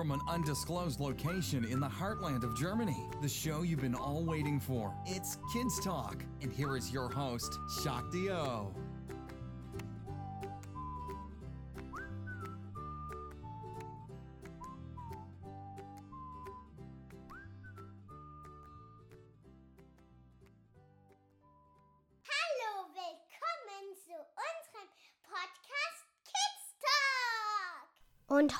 from an undisclosed location in the heartland of Germany. The show you've been all waiting for. It's Kids Talk, and here is your host, Shakti O.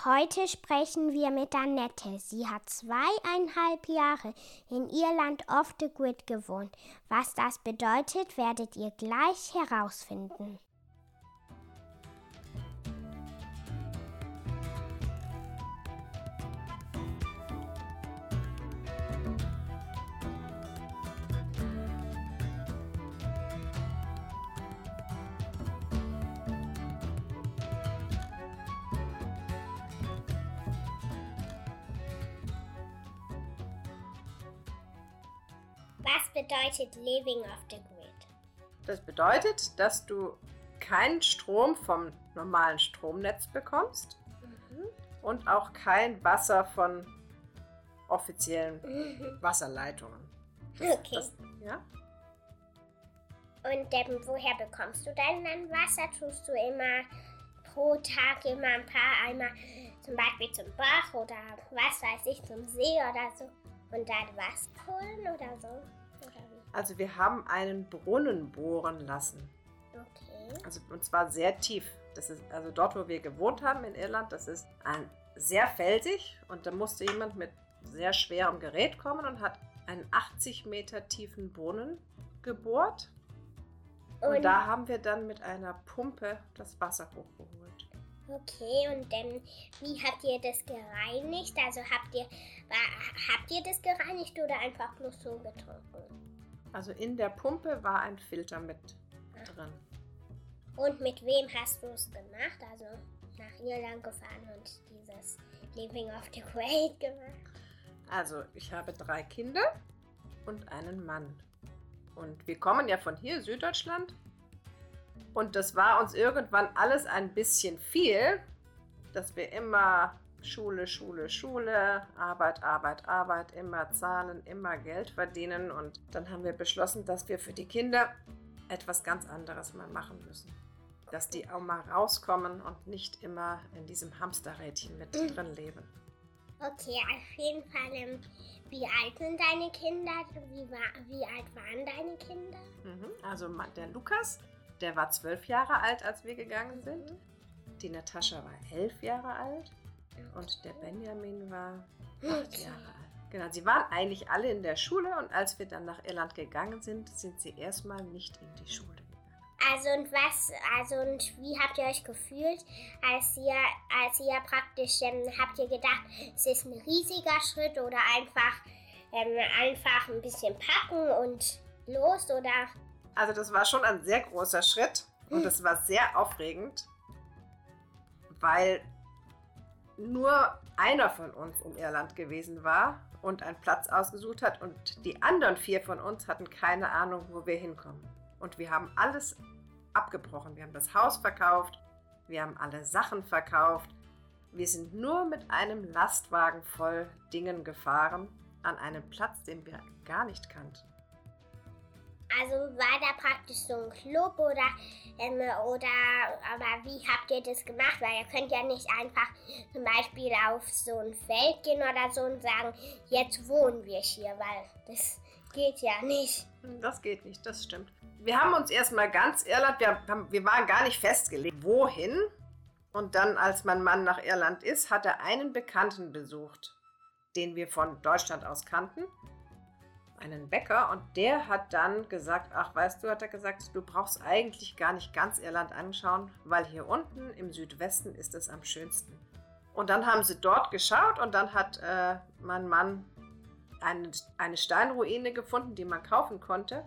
Heute sprechen wir mit Annette. Sie hat zweieinhalb Jahre in Irland off the grid gewohnt. Was das bedeutet, werdet ihr gleich herausfinden. Was bedeutet Living off the Grid? Das bedeutet, dass du keinen Strom vom normalen Stromnetz bekommst und auch kein Wasser von offiziellen Wasserleitungen. Okay. Das, ja? Und ähm, woher bekommst du denn dann Wasser? Tust du immer pro Tag immer ein paar Eimer zum Beispiel zum Bach oder was weiß ich, zum See oder so und dann was holen oder so? Also wir haben einen Brunnen bohren lassen. Okay. Also und zwar sehr tief. Das ist also dort, wo wir gewohnt haben in Irland, das ist ein, sehr felsig und da musste jemand mit sehr schwerem Gerät kommen und hat einen 80 Meter tiefen Brunnen gebohrt. Und, Und- da haben wir dann mit einer Pumpe das Wasser hochgeholt. Okay, und ähm, wie habt ihr das gereinigt? Also habt ihr, war, habt ihr das gereinigt oder einfach bloß so getrunken? Also in der Pumpe war ein Filter mit drin. Und mit wem hast du es gemacht? Also nach Irland gefahren und dieses Living of the Great gemacht? Also ich habe drei Kinder und einen Mann. Und wir kommen ja von hier, Süddeutschland. Und das war uns irgendwann alles ein bisschen viel, dass wir immer Schule, Schule, Schule, Arbeit, Arbeit, Arbeit, immer zahlen, immer Geld verdienen. Und dann haben wir beschlossen, dass wir für die Kinder etwas ganz anderes mal machen müssen. Dass die auch mal rauskommen und nicht immer in diesem Hamsterrädchen mit drin leben. Okay, auf jeden Fall. Ähm, wie alt sind deine Kinder? Wie, war, wie alt waren deine Kinder? Mhm. Also der Lukas, der war zwölf Jahre alt, als wir gegangen sind. Die Natascha war elf Jahre alt und der Benjamin war acht. Jahre alt. Genau, sie waren eigentlich alle in der Schule und als wir dann nach Irland gegangen sind, sind sie erstmal nicht in die Schule gegangen. Also und was, also und wie habt ihr euch gefühlt, als ihr, als ihr praktisch, ähm, habt ihr gedacht, es ist ein riesiger Schritt oder einfach, ähm, einfach ein bisschen packen und los oder? Also das war schon ein sehr großer Schritt und es war sehr aufregend, weil nur einer von uns in Irland gewesen war und einen Platz ausgesucht hat und die anderen vier von uns hatten keine Ahnung, wo wir hinkommen. Und wir haben alles abgebrochen. Wir haben das Haus verkauft, wir haben alle Sachen verkauft. Wir sind nur mit einem Lastwagen voll Dingen gefahren an einen Platz, den wir gar nicht kannten. Also war da praktisch so ein Club oder, ähm, oder, aber wie habt ihr das gemacht? Weil ihr könnt ja nicht einfach zum Beispiel auf so ein Feld gehen oder so und sagen, jetzt wohnen wir hier, weil das geht ja nicht. Das geht nicht, das stimmt. Wir haben uns erstmal ganz Irland, wir, haben, wir waren gar nicht festgelegt, wohin. Und dann, als mein Mann nach Irland ist, hat er einen Bekannten besucht, den wir von Deutschland aus kannten. Einen Bäcker. Und der hat dann gesagt, ach weißt du, hat er gesagt, du brauchst eigentlich gar nicht ganz Irland anschauen, weil hier unten im Südwesten ist es am schönsten. Und dann haben sie dort geschaut und dann hat äh, mein Mann eine, eine Steinruine gefunden, die man kaufen konnte.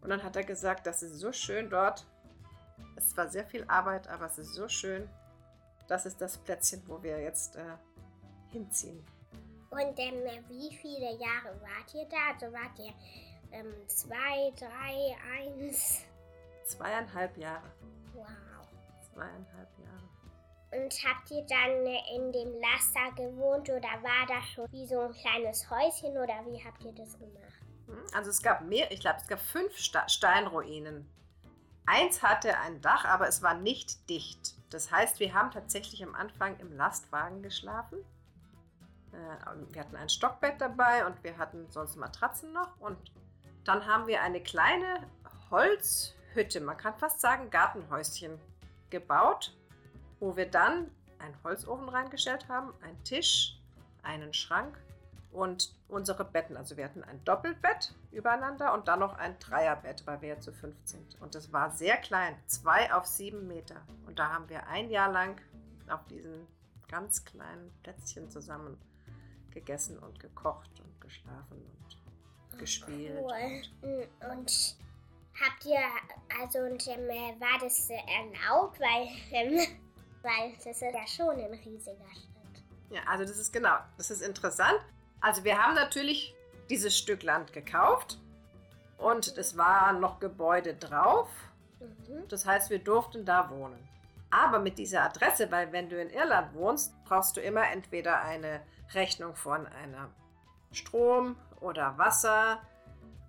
Und dann hat er gesagt, das ist so schön dort. Es war sehr viel Arbeit, aber es ist so schön. Das ist das Plätzchen, wo wir jetzt äh, hinziehen. Und ähm, wie viele Jahre wart ihr da? Also wart ihr ähm, zwei, drei, eins? Zweieinhalb Jahre. Wow. Zweieinhalb Jahre. Und habt ihr dann in dem Laster gewohnt oder war das schon wie so ein kleines Häuschen oder wie habt ihr das gemacht? Hm, also es gab mehr, ich glaube, es gab fünf Steinruinen. Eins hatte ein Dach, aber es war nicht dicht. Das heißt, wir haben tatsächlich am Anfang im Lastwagen geschlafen. Äh, wir hatten ein Stockbett dabei und wir hatten sonst Matratzen noch. Und dann haben wir eine kleine Holzhütte, man kann fast sagen Gartenhäuschen, gebaut, wo wir dann einen Holzofen reingestellt haben, einen Tisch, einen Schrank und unsere Betten. Also wir hatten ein Doppelbett übereinander und dann noch ein Dreierbett, weil wir ja zu fünf sind. Und das war sehr klein, zwei auf sieben Meter. Und da haben wir ein Jahr lang auf diesen ganz kleinen Plätzchen zusammen gegessen und gekocht und geschlafen und gespielt. Cool. Und, und habt ihr, also und, ähm, war das erlaubt, weil, ähm, weil das ist ja schon ein riesiger Schritt. Ja, also das ist genau, das ist interessant. Also wir haben natürlich dieses Stück Land gekauft und es waren noch Gebäude drauf. Mhm. Das heißt, wir durften da wohnen. Aber mit dieser Adresse, weil wenn du in Irland wohnst, brauchst du immer entweder eine Rechnung von einer Strom oder Wasser.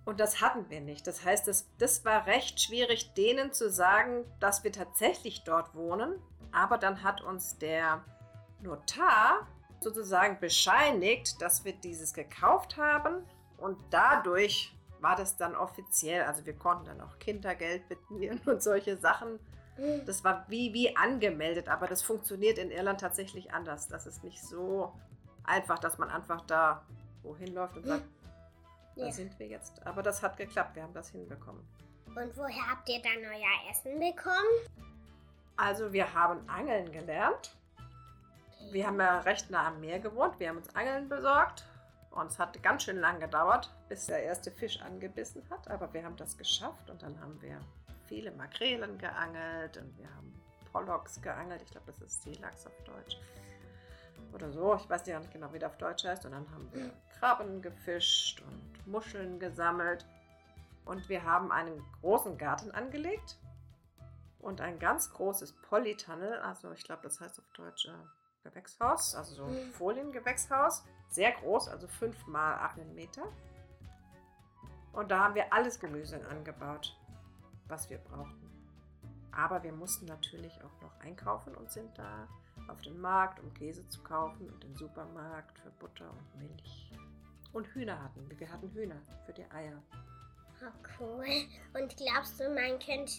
Und das hatten wir nicht. Das heißt, das, das war recht schwierig, denen zu sagen, dass wir tatsächlich dort wohnen. Aber dann hat uns der Notar sozusagen bescheinigt, dass wir dieses gekauft haben und dadurch war das dann offiziell. Also wir konnten dann auch Kindergeld bedienen und solche Sachen. Das war wie, wie angemeldet, aber das funktioniert in Irland tatsächlich anders. Das ist nicht so einfach, dass man einfach da wohin läuft und sagt, ja. da sind wir jetzt. Aber das hat geklappt, wir haben das hinbekommen. Und woher habt ihr dann euer Essen bekommen? Also wir haben Angeln gelernt wir haben ja recht nah am Meer gewohnt. Wir haben uns Angeln besorgt. Und es hat ganz schön lang gedauert, bis der erste Fisch angebissen hat. Aber wir haben das geschafft. Und dann haben wir viele Makrelen geangelt. Und wir haben Pollocks geangelt. Ich glaube, das ist Seelachs auf Deutsch. Oder so. Ich weiß ja nicht genau, wie der auf Deutsch heißt. Und dann haben wir Krabben gefischt und Muscheln gesammelt. Und wir haben einen großen Garten angelegt. Und ein ganz großes Polytunnel. Also ich glaube, das heißt auf Deutsch... Äh, Gewächshaus, also so ein Foliengewächshaus. Sehr groß, also 5 mal 8 Meter. Und da haben wir alles Gemüse angebaut, was wir brauchten. Aber wir mussten natürlich auch noch einkaufen und sind da auf den Markt, um Käse zu kaufen und den Supermarkt für Butter und Milch. Und Hühner hatten wir. Wir hatten Hühner für die Eier. Oh, cool. Und glaubst du, man könnte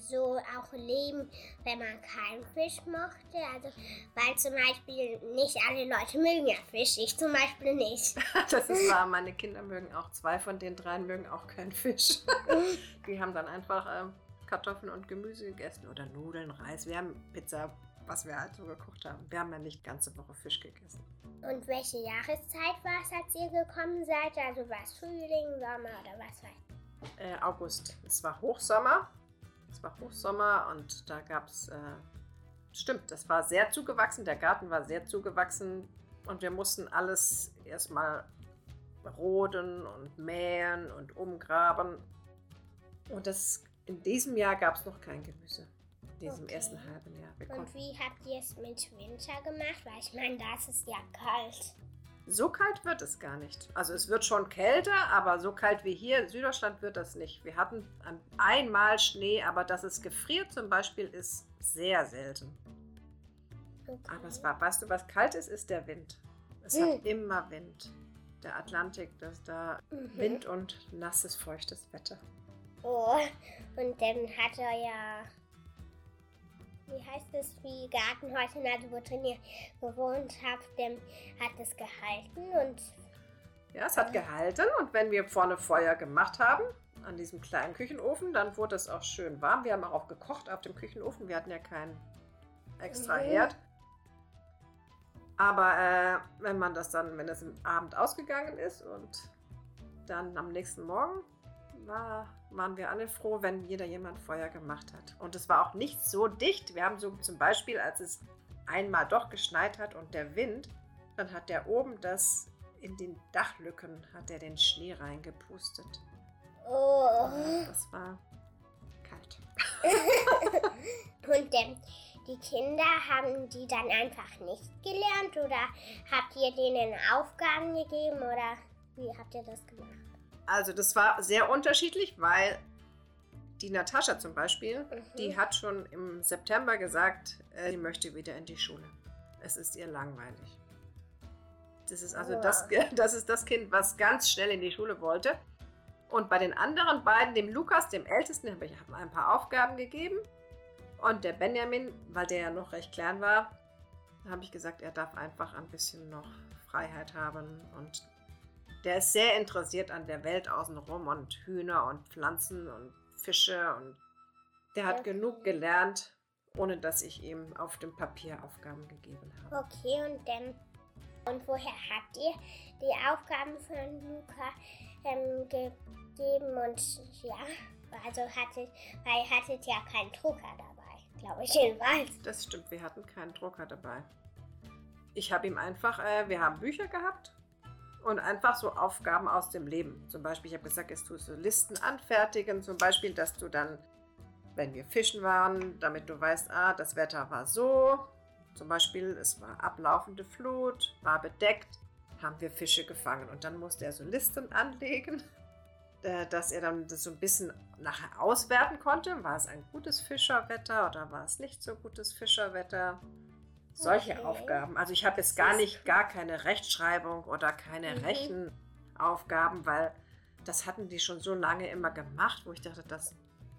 so auch leben, wenn man keinen Fisch mochte? Also, weil zum Beispiel nicht alle Leute mögen ja Fisch, ich zum Beispiel nicht. das ist wahr, meine Kinder mögen auch, zwei von den dreien mögen auch keinen Fisch. Die haben dann einfach äh, Kartoffeln und Gemüse gegessen oder Nudeln, Reis. Wir haben Pizza, was wir halt so gekocht haben. Wir haben ja nicht ganze Woche Fisch gegessen. Und welche Jahreszeit war es, als ihr gekommen seid? Also war es Frühling, Sommer oder was war es? Äh, August. Es war Hochsommer. Es war Hochsommer und da gab es, äh, stimmt, das war sehr zugewachsen. Der Garten war sehr zugewachsen und wir mussten alles erstmal roden und mähen und umgraben. Und das, in diesem Jahr gab es noch kein Gemüse diesem okay. ersten halben Jahr. Wir Und wie habt ihr es mit Winter gemacht? Weil ich meine, da ist es ja kalt. So kalt wird es gar nicht. Also es wird schon kälter, aber so kalt wie hier in Süddeutschland wird das nicht. Wir hatten einmal Schnee, aber dass es gefriert zum Beispiel ist sehr selten. Okay. Aber es war, weißt du, was kalt ist, ist der Wind. Es mhm. hat immer Wind. Der Atlantik, das da mhm. Wind und nasses, feuchtes Wetter. Oh, und dann hat er ja wie heißt es, wie Gartenhäuschen, also wo drin ihr gewohnt habt, hat es gehalten und. Ja, es hat gehalten und wenn wir vorne Feuer gemacht haben, an diesem kleinen Küchenofen, dann wurde es auch schön warm. Wir haben auch gekocht auf dem Küchenofen. Wir hatten ja keinen extra mhm. Herd. Aber äh, wenn man das dann, wenn es im Abend ausgegangen ist und dann am nächsten Morgen war, waren wir alle froh, wenn jeder jemand Feuer gemacht hat. Und es war auch nicht so dicht. Wir haben so zum Beispiel, als es einmal doch geschneit hat und der Wind, dann hat der oben das in den Dachlücken hat er den Schnee reingepustet. Oh. Das war kalt. und ähm, die Kinder, haben die dann einfach nicht gelernt oder habt ihr denen Aufgaben gegeben oder wie habt ihr das gemacht? Also das war sehr unterschiedlich, weil die Natascha zum Beispiel, Mhm. die hat schon im September gesagt, äh, sie möchte wieder in die Schule. Es ist ihr langweilig. Das ist also Ja. das, das ist das Kind, was ganz schnell in die Schule wollte. Und bei den anderen beiden, dem Lukas, dem Ältesten, habe ich ein paar Aufgaben gegeben. Und der Benjamin, weil der ja noch recht klein war, habe ich gesagt, er darf einfach ein bisschen noch Freiheit haben. Und der ist sehr interessiert an der Welt außenrum und Hühner und Pflanzen und Fische. Und der hat Okay. genug gelernt, ohne dass ich ihm auf dem Papier Aufgaben gegeben habe. Okay, und dann und woher habt ihr die Aufgaben von Luca ähm, gegeben und ja, also hattet, weil ihr hattet ja keinen Drucker dabei, glaube ich, jedenfalls. Das stimmt, wir hatten keinen Drucker dabei. Ich habe ihm einfach, äh, wir haben Bücher gehabt und einfach so Aufgaben aus dem Leben. Zum Beispiel, ich habe gesagt, jetzt tust du Listen anfertigen. Zum Beispiel, dass du dann, wenn wir fischen waren, damit du weißt, ah, das Wetter war so. Zum Beispiel, es war ablaufende Flut, war bedeckt, haben wir Fische gefangen. Und dann musste er so Listen anlegen, äh, dass er dann das so ein bisschen nachher auswerten konnte. War es ein gutes Fischerwetter oder war es nicht so gutes Fischerwetter? Solche Okay. Aufgaben. Also ich habe jetzt gar nicht, gar keine Rechtschreibung oder keine Mhm. Rechenaufgaben, weil das hatten die schon so lange immer gemacht, wo ich dachte, das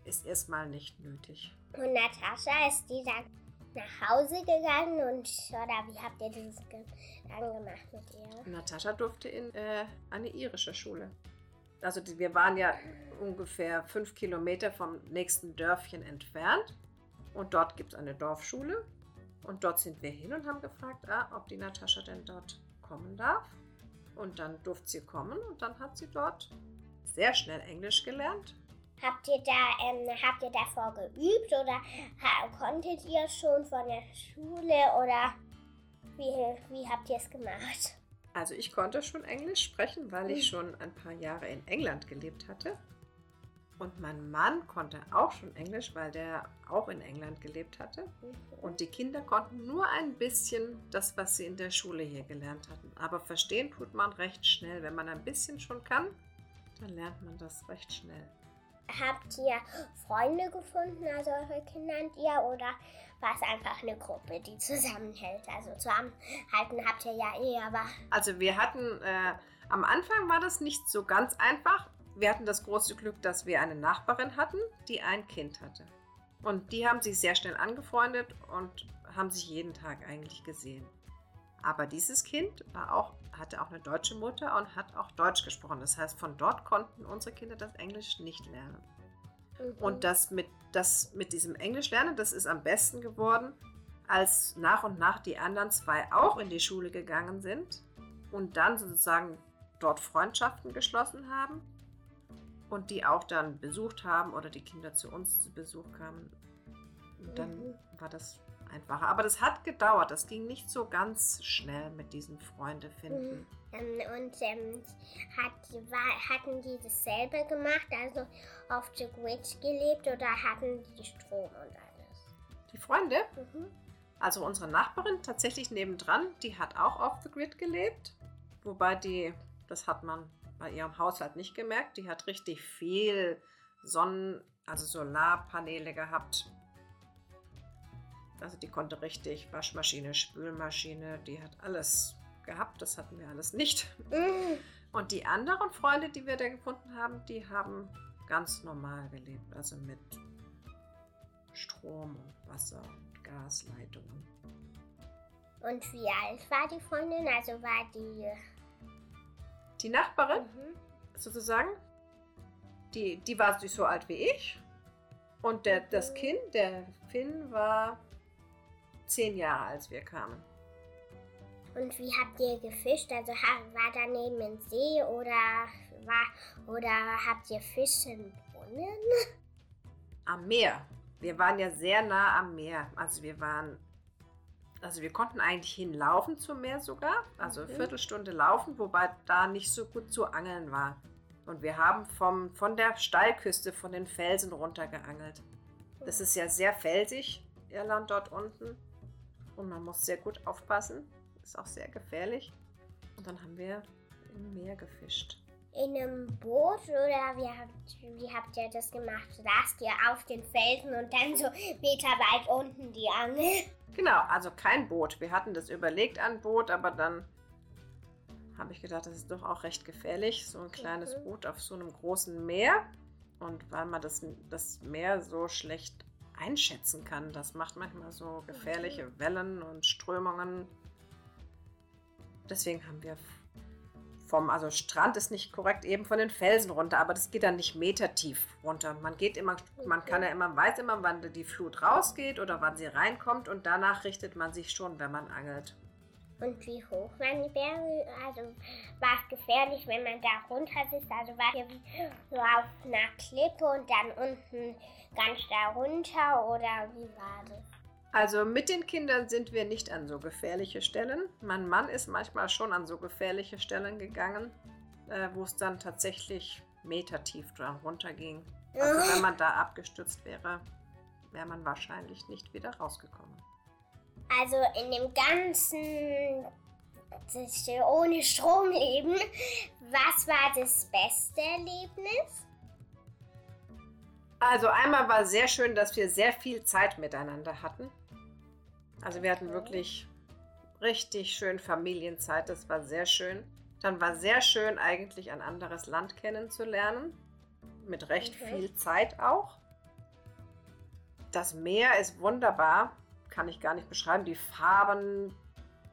ist erstmal nicht nötig. Und Natascha ist die dann nach Hause gegangen und oder wie habt ihr das dann gemacht mit ihr? Natascha durfte in äh, eine irische Schule. Also die, wir waren ja ungefähr fünf Kilometer vom nächsten Dörfchen entfernt. Und dort gibt es eine Dorfschule. Und dort sind wir hin und haben gefragt, ah, ob die Natascha denn dort kommen darf. Und dann durfte sie kommen und dann hat sie dort sehr schnell Englisch gelernt. Habt ihr da ähm, habt ihr davor geübt oder konntet ihr schon von der Schule oder wie, wie habt ihr es gemacht? Also ich konnte schon Englisch sprechen, weil ich Mhm. schon ein paar Jahre in England gelebt hatte. Und mein Mann konnte auch schon Englisch, weil der auch in England gelebt hatte. Und die Kinder konnten nur ein bisschen das, was sie in der Schule hier gelernt hatten. Aber verstehen tut man recht schnell. Wenn man ein bisschen schon kann, dann lernt man das recht schnell. Habt ihr Freunde gefunden, also eure Kinder und ihr, oder war es einfach eine Gruppe, die zusammenhält? Also zusammenhalten habt ihr ja eh, aber Also wir hatten, äh, am Anfang war das nicht so ganz einfach. Wir hatten das große Glück, dass wir eine Nachbarin hatten, die ein Kind hatte. Und die haben sich sehr schnell angefreundet und haben sich jeden Tag eigentlich gesehen. Aber dieses Kind auch, hatte auch eine deutsche Mutter und hat auch Deutsch gesprochen. Das heißt, von dort konnten unsere Kinder das Englisch nicht lernen. mhm. Und das mit, das mit diesem Englisch lernen, das ist am besten geworden, als nach und nach die anderen zwei auch in die Schule gegangen sind und dann sozusagen dort Freundschaften geschlossen haben und die auch dann besucht haben oder die Kinder zu uns zu Besuch kamen. Und dann Mhm. war das einfacher. Aber das hat gedauert. Das ging nicht so ganz schnell mit diesen Freunde finden. Ähm, und ähm, hat, war, hatten die dasselbe gemacht, also auf the grid gelebt oder hatten die Strom und alles? Die Freunde, Mhm. Also unsere Nachbarin tatsächlich nebendran, die hat auch off the grid gelebt. Wobei die, das hat man bei ihrem Haushalt nicht gemerkt, die hat richtig viel Sonnen, also Solarpaneele gehabt. Also die konnte richtig Waschmaschine, Spülmaschine, die hat alles gehabt, das hatten wir alles nicht. Mhm. Und die anderen Freunde, die wir da gefunden haben, die haben ganz normal gelebt, also mit Strom und Wasser und Gasleitungen. Und wie alt war die Freundin? Also war die. Die Nachbarin Mhm. sozusagen, die, die war so alt wie ich. Und der, das Kind, der Finn, war zehn Jahre, als wir kamen. Und wie habt ihr gefischt? Also war da neben ein See oder war oder habt ihr Fische im Brunnen? Am Meer. Wir waren ja sehr nah am Meer. Also wir waren, also wir konnten eigentlich hinlaufen zum Meer sogar. Also Mhm. eine Viertelstunde laufen, wobei da nicht so gut zu angeln war. Und wir haben vom, von der Steilküste, von den Felsen runter geangelt. Das ist ja sehr felsig Irland dort unten. Und man muss sehr gut aufpassen. Ist auch sehr gefährlich. Und dann haben wir im Meer gefischt. In einem Boot oder wie habt, wie habt ihr das gemacht? Lasst ihr auf den Felsen und dann so Meter weit unten die Angel? Genau, also kein Boot. Wir hatten das überlegt an Boot, aber dann habe ich gedacht, das ist doch auch recht gefährlich, so ein kleines Mhm. Boot auf so einem großen Meer. Und weil man das, das Meer so schlecht einschätzen kann, das macht manchmal so gefährliche Wellen und Strömungen. Deswegen haben wir vom, also Strand ist nicht korrekt, eben von den Felsen runter, aber das geht dann nicht metertief runter. Man geht immer, man kann ja immer, weiß immer, wann die Flut rausgeht oder wann sie reinkommt und danach richtet man sich schon, wenn man angelt. Und wie hoch waren die Berge? Also war es gefährlich, wenn man da runter sitzt? Also war ihr so auf einer Klippe und dann unten ganz da runter oder wie war das? Also mit den Kindern sind wir nicht an so gefährliche Stellen. Mein Mann ist manchmal schon an so gefährliche Stellen gegangen, äh, wo es dann tatsächlich metertief dran runterging. Also wenn man da abgestürzt wäre, wäre man wahrscheinlich nicht wieder rausgekommen. Also in dem ganzen das ohne Stromleben, was war das beste Erlebnis? Also einmal war sehr schön, dass wir sehr viel Zeit miteinander hatten. Also wir hatten Okay. wirklich richtig schön Familienzeit, das war sehr schön. Dann war sehr schön eigentlich ein anderes Land kennenzulernen, mit recht Mhm. viel Zeit auch. Das Meer ist wunderbar, kann ich gar nicht beschreiben. Die Farben,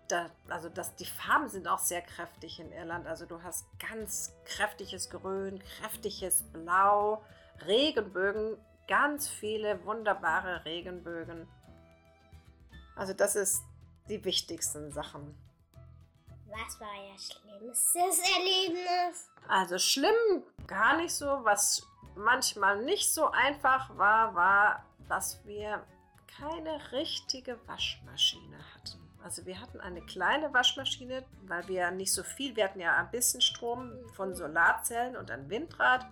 da, also das, die Farben sind auch sehr kräftig in Irland. Also du hast ganz kräftiges Grün, kräftiges Blau, Regenbögen, ganz viele wunderbare Regenbögen. Also das ist die wichtigsten Sachen. Was war Ihr schlimmstes Erlebnis? Also schlimm gar nicht so. Was manchmal nicht so einfach war, war, dass wir keine richtige Waschmaschine hatten. Also wir hatten eine kleine Waschmaschine, weil wir nicht so viel, wir hatten ja ein bisschen Strom von Solarzellen und ein Windrad.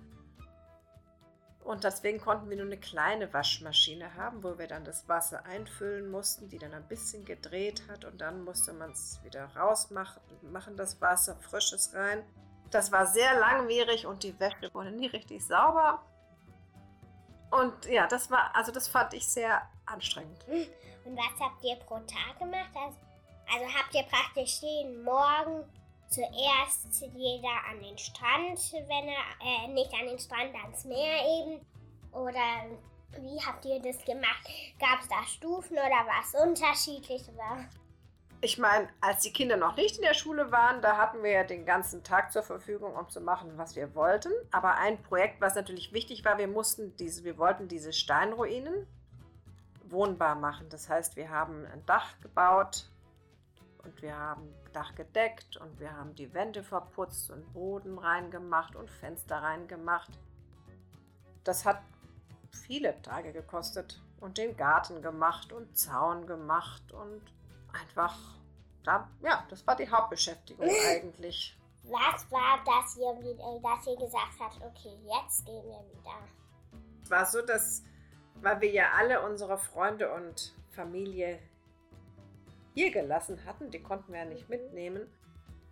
Und deswegen konnten wir nur eine kleine Waschmaschine haben, wo wir dann das Wasser einfüllen mussten, die dann ein bisschen gedreht hat und dann musste man es wieder rausmachen, machen das Wasser, frisches rein. Das war sehr langwierig und die Wäsche wurde nie richtig sauber. Und ja, das war, also das fand ich sehr anstrengend. Und was habt ihr pro Tag gemacht? Also, also habt ihr praktisch jeden Morgen zuerst jeder an den Strand, wenn er, äh, nicht an den Strand, ans Meer eben? Oder wie habt ihr das gemacht? Gab es da Stufen oder war es unterschiedlich? Oder? Ich meine, als die Kinder noch nicht in der Schule waren, da hatten wir ja den ganzen Tag zur Verfügung, um zu machen, was wir wollten. Aber ein Projekt, was natürlich wichtig war, wir mussten diese, wir wollten diese Steinruinen wohnbar machen. Das heißt, wir haben ein Dach gebaut und wir haben Dach gedeckt und wir haben die Wände verputzt und Boden reingemacht und Fenster reingemacht. Das hat viele Tage gekostet und den Garten gemacht und Zaun gemacht und einfach, da, ja, das war die Hauptbeschäftigung eigentlich. Was war, ihr, wieder- dass ihr gesagt habt, okay, jetzt gehen wir wieder? Es war so, dass, weil wir ja alle unsere Freunde und Familie hier gelassen hatten, die konnten wir ja nicht mitnehmen.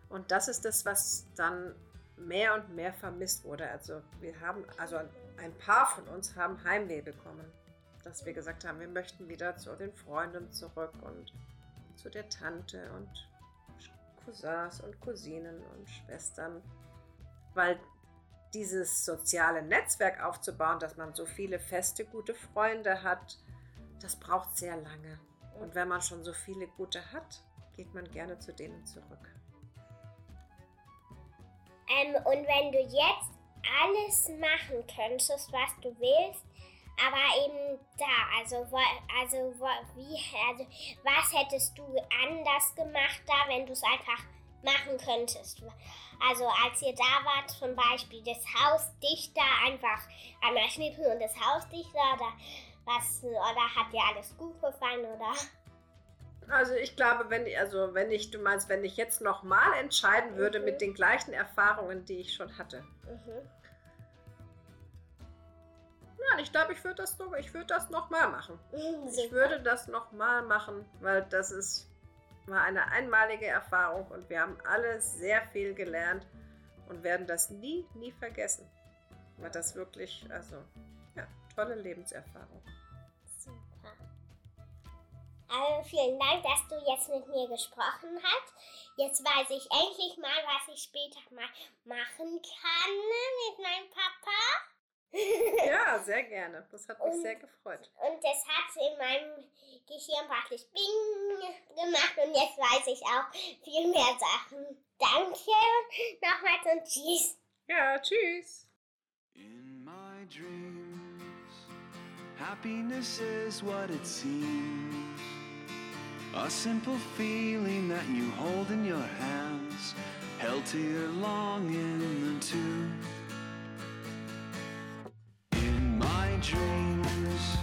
Und das ist das, was dann mehr und mehr vermisst wurde. Also wir haben, also ein paar von uns haben Heimweh bekommen, dass wir gesagt haben, wir möchten wieder zu den Freunden zurück und zu der Tante und Cousins und Cousinen und Schwestern, weil dieses soziale Netzwerk aufzubauen, dass man so viele feste, gute Freunde hat, das braucht sehr lange. Und wenn man schon so viele gute hat, geht man gerne zu denen zurück. Ähm, und wenn du jetzt alles machen könntest, was du willst, aber eben da, also, also wie, also was hättest du anders gemacht da, wenn du es einfach machen könntest? Also als ihr da wart, zum Beispiel das Haus dichter, einfach einmal schnippeln und das Haus dichter, oder was, oder hat dir alles gut gefallen, oder? Also ich glaube, wenn ich, also wenn ich, du meinst, wenn ich jetzt nochmal entscheiden würde Mhm. mit den gleichen Erfahrungen, die ich schon hatte. Mhm. Nein, ich glaube, ich würde das, noch- ich würd das nochmal machen. Mhm, Ich würde das nochmal machen, weil das ist war eine einmalige Erfahrung und wir haben alle sehr viel gelernt und werden das nie, nie vergessen. Weil das wirklich, also, tolle Lebenserfahrung. Super. Also vielen Dank, dass du jetzt mit mir gesprochen hast. Jetzt weiß ich endlich mal, was ich später mal machen kann mit meinem Papa. Ja, sehr gerne. Das hat mich Und- sehr gefreut. Und das hat in meinem Gehirn praktisch Bing gemacht und jetzt weiß ich auch viel mehr Sachen. Danke nochmals und tschüss. Ja, tschüss. In my dreams, happiness is what it seems. A simple feeling that you hold in your hands, held to your longing and to. In my dreams,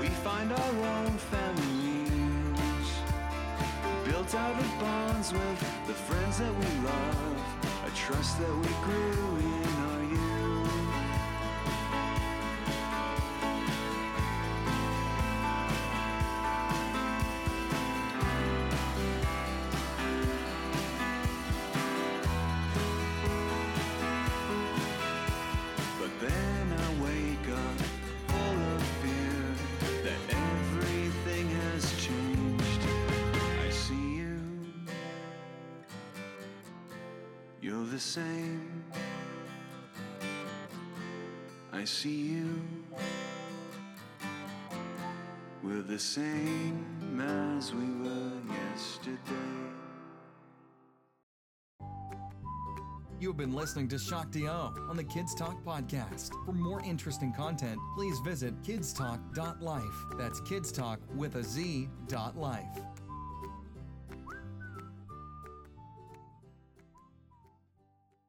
we find our own families, built out of bonds with the friends that we love, a trust that we grew in our youth. The same. I see you, we're the same as we were yesterday. You have been listening to Shock Do on the Kids Talk podcast. For more interesting content, please visit kidstalk.life. That's kidstalk with a Z dot life.